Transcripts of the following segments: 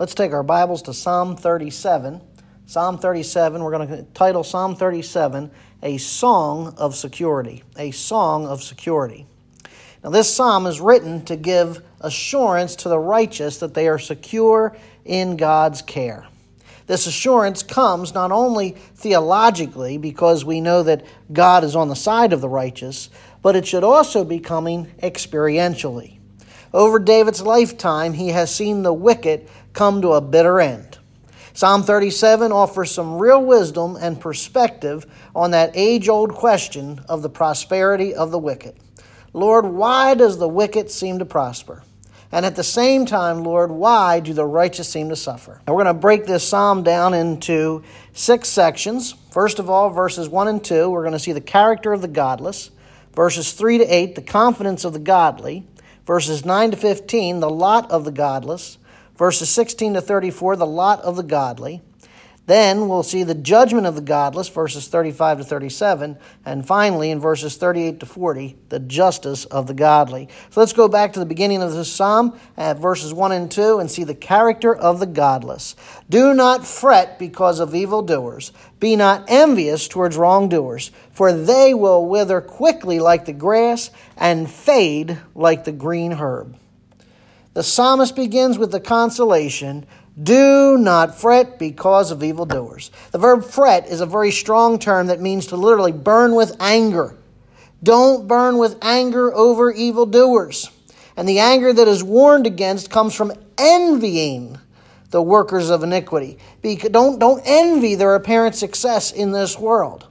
Let's take our Bibles to Psalm 37. Psalm 37, we're going to title Psalm 37 A Song of Security. A Song of Security. Now, this psalm is written to give assurance to the righteous that they are secure in God's care. This assurance comes not only theologically, because we know that God is on the side of the righteous, but it should also be coming experientially. Over David's lifetime, he has seen the wicked come to a bitter end. Psalm 37 offers some real wisdom and perspective on that age old question of the prosperity of the wicked. Lord, why does the wicked seem to prosper? And at the same time, Lord, why do the righteous seem to suffer? And we're going to break this psalm down into six sections. First of all, verses 1 and 2, we're going to see the character of the godless. Verses 3 to 8, the confidence of the godly. Verses 9 to 15, the lot of the godless verses 16 to 34, the lot of the godly. Then we'll see the judgment of the godless, verses 35 to 37. And finally, in verses 38 to 40, the justice of the godly. So let's go back to the beginning of this psalm at verses 1 and 2 and see the character of the godless. Do not fret because of evildoers. Be not envious towards wrongdoers, for they will wither quickly like the grass and fade like the green herb. The psalmist begins with the consolation do not fret because of evildoers. The verb fret is a very strong term that means to literally burn with anger. Don't burn with anger over evildoers. And the anger that is warned against comes from envying the workers of iniquity. Don't, don't envy their apparent success in this world.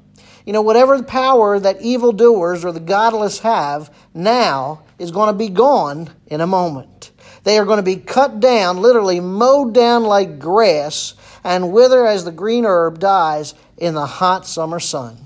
You know, whatever power that evildoers or the godless have now is going to be gone in a moment. They are going to be cut down, literally mowed down like grass, and wither as the green herb dies in the hot summer sun.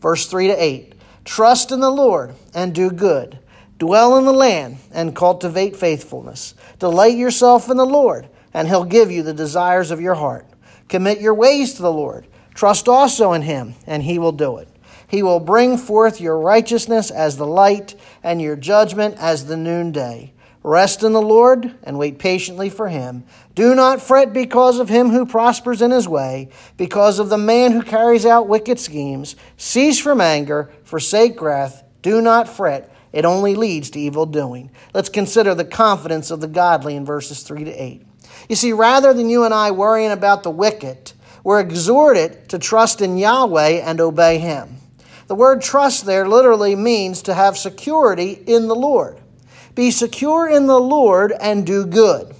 Verse 3 to 8 Trust in the Lord and do good. Dwell in the land and cultivate faithfulness. Delight yourself in the Lord, and he'll give you the desires of your heart. Commit your ways to the Lord. Trust also in him, and he will do it. He will bring forth your righteousness as the light, and your judgment as the noonday. Rest in the Lord and wait patiently for him. Do not fret because of him who prospers in his way, because of the man who carries out wicked schemes. Cease from anger, forsake wrath. Do not fret. It only leads to evil doing. Let's consider the confidence of the godly in verses 3 to 8. You see, rather than you and I worrying about the wicked, we're exhorted to trust in Yahweh and obey him. The word trust there literally means to have security in the Lord. Be secure in the Lord and do good.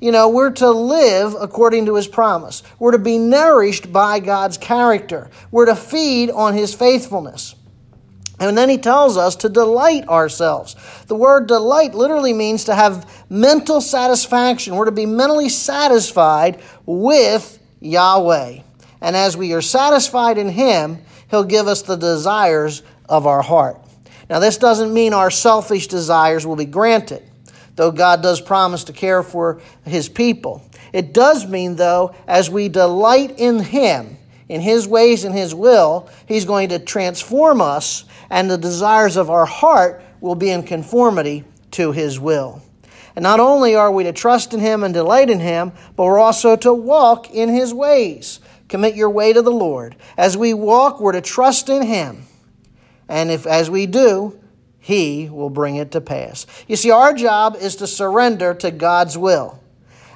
You know, we're to live according to his promise. We're to be nourished by God's character. We're to feed on his faithfulness. And then he tells us to delight ourselves. The word delight literally means to have mental satisfaction. We're to be mentally satisfied with Yahweh. And as we are satisfied in him, he'll give us the desires of our heart. Now, this doesn't mean our selfish desires will be granted, though God does promise to care for his people. It does mean, though, as we delight in him, in his ways and his will, he's going to transform us, and the desires of our heart will be in conformity to his will. And not only are we to trust in him and delight in him, but we're also to walk in his ways. Commit your way to the Lord. As we walk, we're to trust in him. And if as we do, he will bring it to pass. You see, our job is to surrender to God's will.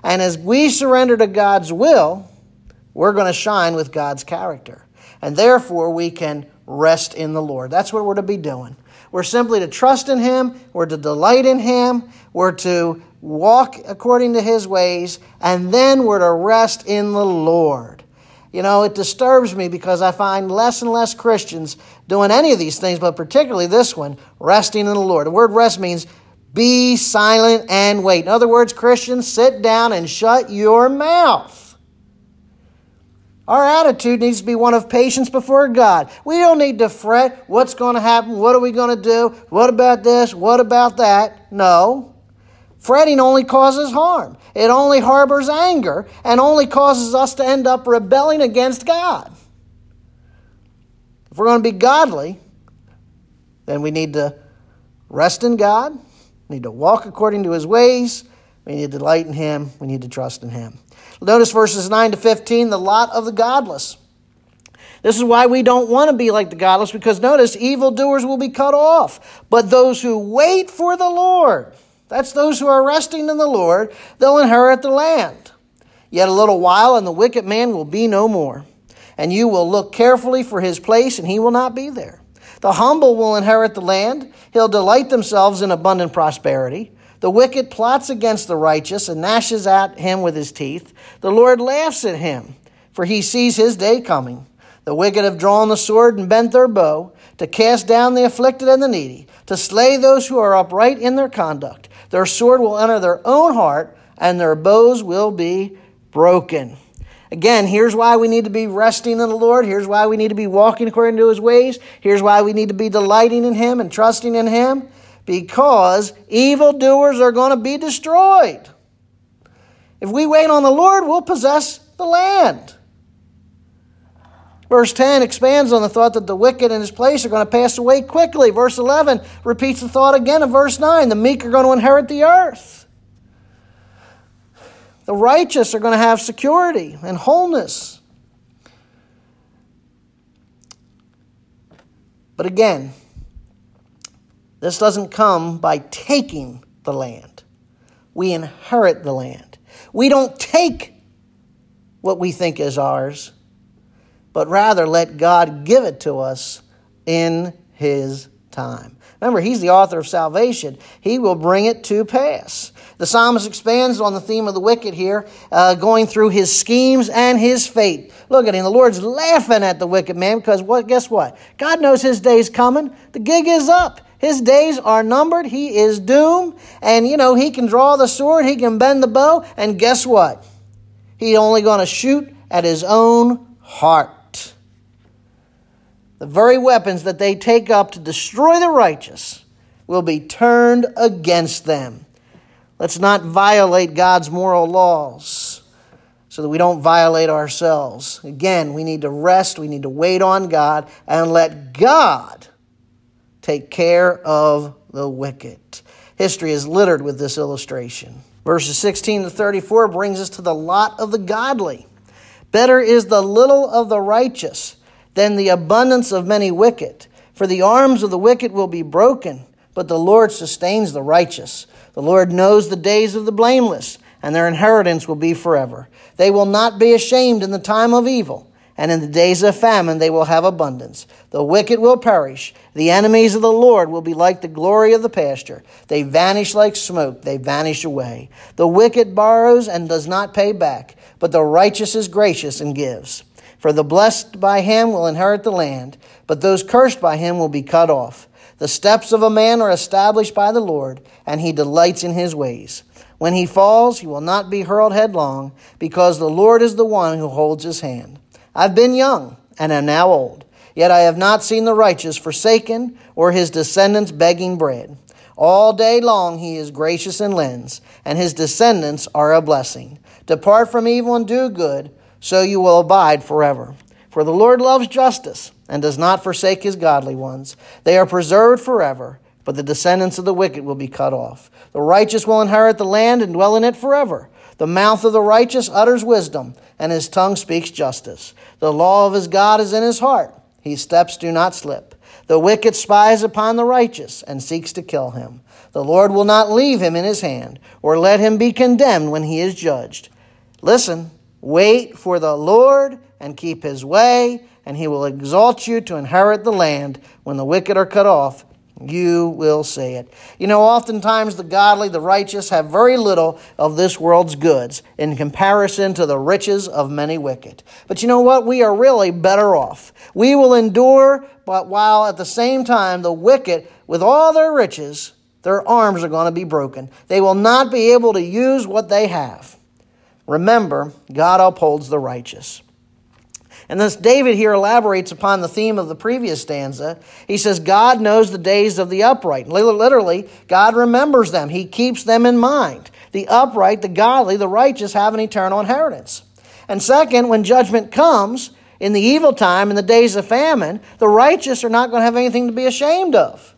And as we surrender to God's will, we're going to shine with God's character. And therefore, we can rest in the Lord. That's what we're to be doing. We're simply to trust in Him, we're to delight in Him, we're to walk according to His ways, and then we're to rest in the Lord. You know, it disturbs me because I find less and less Christians doing any of these things, but particularly this one, resting in the Lord. The word rest means be silent and wait. In other words, Christians, sit down and shut your mouth. Our attitude needs to be one of patience before God. We don't need to fret what's going to happen, what are we going to do, what about this, what about that. No. Fretting only causes harm. It only harbors anger and only causes us to end up rebelling against God. If we're going to be godly, then we need to rest in God, we need to walk according to his ways, We need to delight in Him. We need to trust in Him. Notice verses 9 to 15 the lot of the godless. This is why we don't want to be like the godless, because notice, evildoers will be cut off. But those who wait for the Lord, that's those who are resting in the Lord, they'll inherit the land. Yet a little while, and the wicked man will be no more. And you will look carefully for his place, and he will not be there. The humble will inherit the land. He'll delight themselves in abundant prosperity. The wicked plots against the righteous and gnashes at him with his teeth. The Lord laughs at him, for he sees his day coming. The wicked have drawn the sword and bent their bow to cast down the afflicted and the needy, to slay those who are upright in their conduct. Their sword will enter their own heart, and their bows will be broken. Again, here's why we need to be resting in the Lord. Here's why we need to be walking according to his ways. Here's why we need to be delighting in him and trusting in him. Because evildoers are going to be destroyed. If we wait on the Lord, we'll possess the land. Verse 10 expands on the thought that the wicked in his place are going to pass away quickly. Verse 11 repeats the thought again of verse 9 the meek are going to inherit the earth. The righteous are going to have security and wholeness. But again, this doesn't come by taking the land. We inherit the land. We don't take what we think is ours but rather let God give it to us in His time. Remember, He's the author of salvation, He will bring it to pass. The psalmist expands on the theme of the wicked here, uh, going through his schemes and his fate. Look at him. The Lord's laughing at the wicked man because what? Guess what? God knows his day's coming. The gig is up. His days are numbered. He is doomed. And, you know, he can draw the sword, he can bend the bow, and guess what? He's only going to shoot at his own heart the very weapons that they take up to destroy the righteous will be turned against them. Let's not violate God's moral laws so that we don't violate ourselves. Again, we need to rest, we need to wait on God, and let God take care of the wicked. History is littered with this illustration. Verses 16 to 34 brings us to the lot of the godly. Better is the little of the righteous than the abundance of many wicked. For the arms of the wicked will be broken, but the Lord sustains the righteous. The Lord knows the days of the blameless, and their inheritance will be forever. They will not be ashamed in the time of evil, and in the days of famine they will have abundance. The wicked will perish. The enemies of the Lord will be like the glory of the pasture. They vanish like smoke, they vanish away. The wicked borrows and does not pay back, but the righteous is gracious and gives. For the blessed by him will inherit the land, but those cursed by him will be cut off. The steps of a man are established by the Lord, and he delights in his ways. When he falls, he will not be hurled headlong, because the Lord is the one who holds his hand. I've been young, and am now old, yet I have not seen the righteous forsaken, or his descendants begging bread. All day long he is gracious and lends, and his descendants are a blessing. Depart from evil and do good so you will abide forever. For the Lord loves justice and does not forsake his godly ones. They are preserved forever, but the descendants of the wicked will be cut off. The righteous will inherit the land and dwell in it forever. The mouth of the righteous utters wisdom, and his tongue speaks justice. The law of his God is in his heart. His steps do not slip. The wicked spies upon the righteous and seeks to kill him. The Lord will not leave him in his hand, or let him be condemned when he is judged. Listen, Wait for the Lord and keep his way, and he will exalt you to inherit the land. When the wicked are cut off, you will see it. You know, oftentimes the godly, the righteous, have very little of this world's goods in comparison to the riches of many wicked. But you know what? We are really better off. We will endure, but while at the same time the wicked, with all their riches, their arms are going to be broken. They will not be able to use what they have. Remember, God upholds the righteous. And thus, David here elaborates upon the theme of the previous stanza. He says, God knows the days of the upright. Literally, God remembers them, He keeps them in mind. The upright, the godly, the righteous have an eternal inheritance. And second, when judgment comes, in the evil time, in the days of famine, the righteous are not going to have anything to be ashamed of.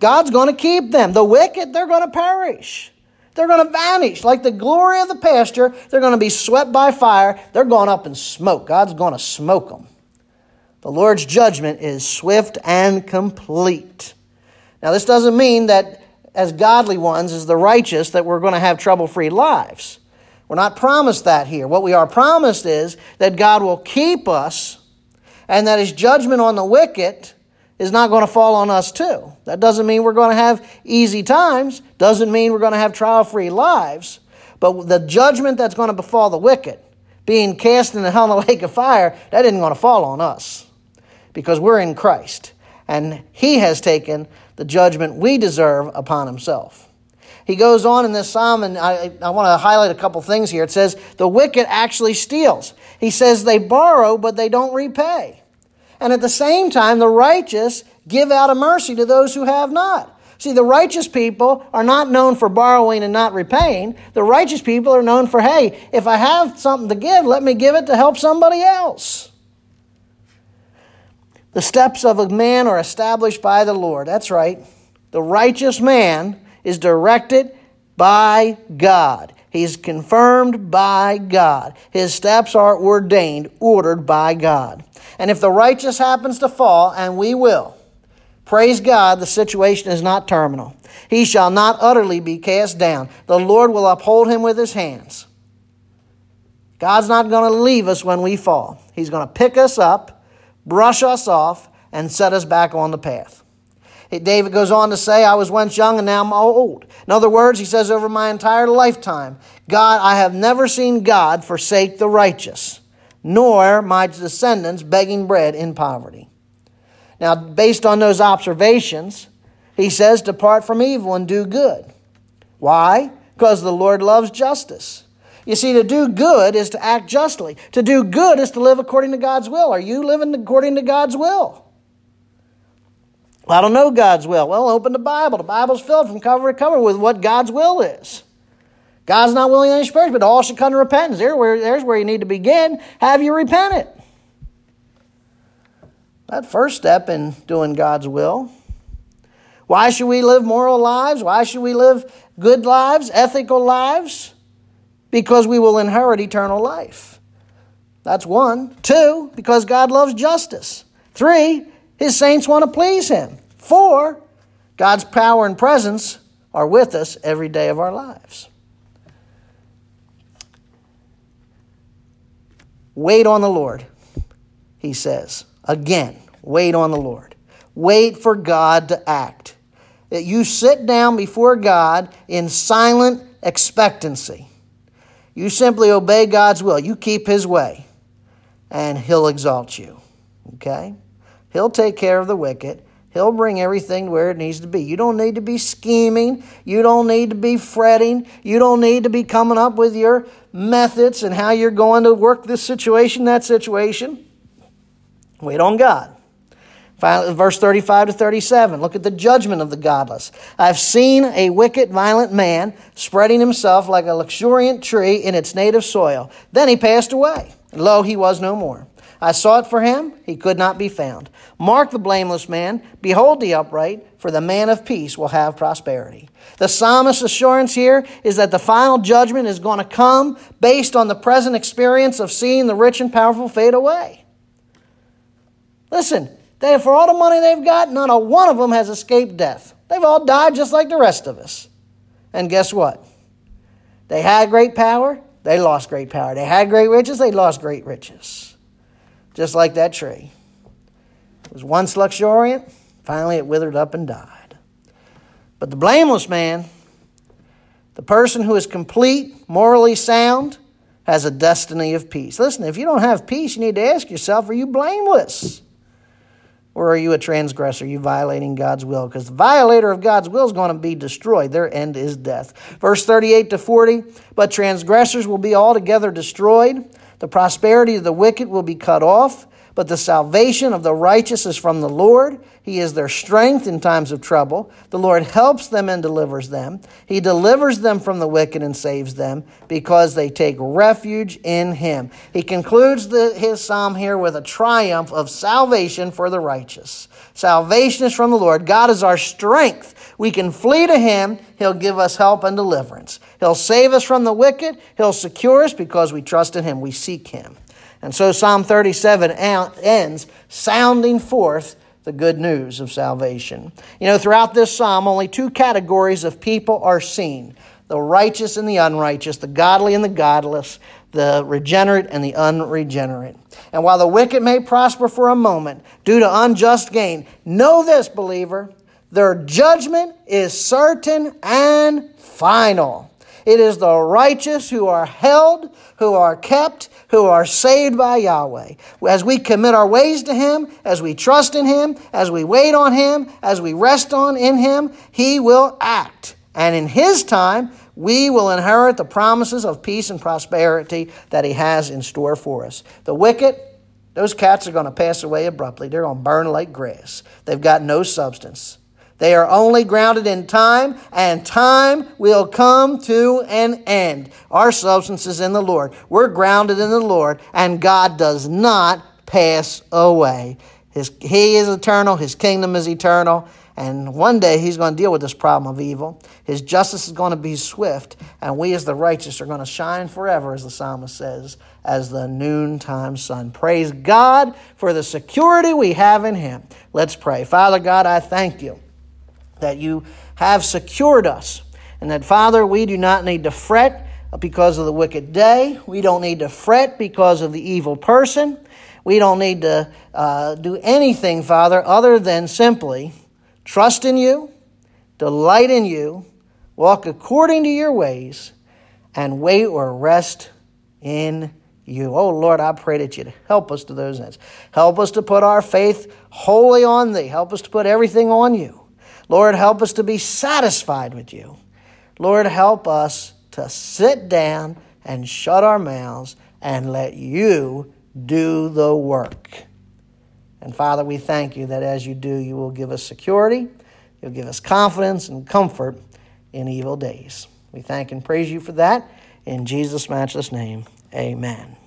God's going to keep them. The wicked, they're going to perish. They're going to vanish. Like the glory of the pasture, they're going to be swept by fire. They're going up in smoke. God's going to smoke them. The Lord's judgment is swift and complete. Now, this doesn't mean that as godly ones, as the righteous, that we're going to have trouble free lives. We're not promised that here. What we are promised is that God will keep us and that his judgment on the wicked is not going to fall on us too. That doesn't mean we're going to have easy times, doesn't mean we're going to have trial free lives, but the judgment that's going to befall the wicked, being cast in the hell and the lake of fire, that isn't going to fall on us because we're in Christ and he has taken the judgment we deserve upon himself. He goes on in this psalm, and I, I want to highlight a couple things here. It says, The wicked actually steals. He says they borrow, but they don't repay. And at the same time, the righteous give out a mercy to those who have not. See, the righteous people are not known for borrowing and not repaying. The righteous people are known for, hey, if I have something to give, let me give it to help somebody else. The steps of a man are established by the Lord. That's right. The righteous man is directed by God. He's confirmed by God. His steps are ordained, ordered by God. And if the righteous happens to fall, and we will, praise God, the situation is not terminal. He shall not utterly be cast down. The Lord will uphold him with his hands. God's not going to leave us when we fall. He's going to pick us up, brush us off, and set us back on the path. David goes on to say, I was once young and now I'm old. In other words, he says, over my entire lifetime, God, I have never seen God forsake the righteous nor my descendants begging bread in poverty. Now, based on those observations, he says, Depart from evil and do good. Why? Because the Lord loves justice. You see, to do good is to act justly. To do good is to live according to God's will. Are you living according to God's will? I don't know God's will. Well, open the Bible. The Bible's filled from cover to cover with what God's will is. God's not willing any spirits, but all should come to repentance. There, where, there's where you need to begin. Have you repented? That first step in doing God's will. Why should we live moral lives? Why should we live good lives, ethical lives? Because we will inherit eternal life. That's one. Two, because God loves justice. Three, his saints want to please him. Four, God's power and presence are with us every day of our lives. Wait on the Lord, he says. Again, wait on the Lord. Wait for God to act. That you sit down before God in silent expectancy. You simply obey God's will. You keep His way, and He'll exalt you. Okay? He'll take care of the wicked. He'll bring everything where it needs to be. You don't need to be scheming. You don't need to be fretting. You don't need to be coming up with your methods and how you're going to work this situation, that situation. Wait on God. Verse 35 to 37. Look at the judgment of the godless. I've seen a wicked, violent man spreading himself like a luxuriant tree in its native soil. Then he passed away. Lo, he was no more. I sought for him, he could not be found. Mark the blameless man, behold the upright, for the man of peace will have prosperity. The psalmist's assurance here is that the final judgment is going to come based on the present experience of seeing the rich and powerful fade away. Listen, they, for all the money they've got, not a one of them has escaped death. They've all died just like the rest of us. And guess what? They had great power, they lost great power. They had great riches, they lost great riches just like that tree. It was once luxuriant, finally it withered up and died. But the blameless man, the person who is complete, morally sound, has a destiny of peace. Listen, if you don't have peace, you need to ask yourself are you blameless? Or are you a transgressor? Are you violating God's will? Because the violator of God's will is going to be destroyed. Their end is death. Verse 38 to 40 But transgressors will be altogether destroyed. The prosperity of the wicked will be cut off, but the salvation of the righteous is from the Lord. He is their strength in times of trouble. The Lord helps them and delivers them. He delivers them from the wicked and saves them because they take refuge in Him. He concludes the, his psalm here with a triumph of salvation for the righteous. Salvation is from the Lord. God is our strength We can flee to Him. He'll give us help and deliverance. He'll save us from the wicked. He'll secure us because we trust in Him. We seek Him. And so Psalm 37 ends sounding forth the good news of salvation. You know, throughout this psalm, only two categories of people are seen the righteous and the unrighteous, the godly and the godless, the regenerate and the unregenerate. And while the wicked may prosper for a moment due to unjust gain, know this, believer, their judgment is certain and final. It is the righteous who are held, who are kept, who are saved by Yahweh. As we commit our ways to Him, as we trust in Him, as we wait on Him, as we rest on in Him, He will act. And in His time, we will inherit the promises of peace and prosperity that He has in store for us. The wicked, those cats are going to pass away abruptly. They're going to burn like grass. They've got no substance. They are only grounded in time, and time will come to an end. Our substance is in the Lord. We're grounded in the Lord, and God does not pass away. His, he is eternal, His kingdom is eternal, and one day he's going to deal with this problem of evil. His justice is going to be swift, and we as the righteous are going to shine forever, as the psalmist says, as the noontime sun. Praise God for the security we have in him. Let's pray. Father God, I thank you that you have secured us, and that, Father, we do not need to fret because of the wicked day. We don't need to fret because of the evil person. We don't need to uh, do anything, Father, other than simply Trust in you, delight in you, walk according to your ways, and wait or rest in you. Oh Lord, I pray that you'd help us to those ends. Help us to put our faith wholly on thee. Help us to put everything on you. Lord, help us to be satisfied with you. Lord, help us to sit down and shut our mouths and let you do the work. And Father, we thank you that as you do, you will give us security, you'll give us confidence and comfort in evil days. We thank and praise you for that. In Jesus' matchless name, amen.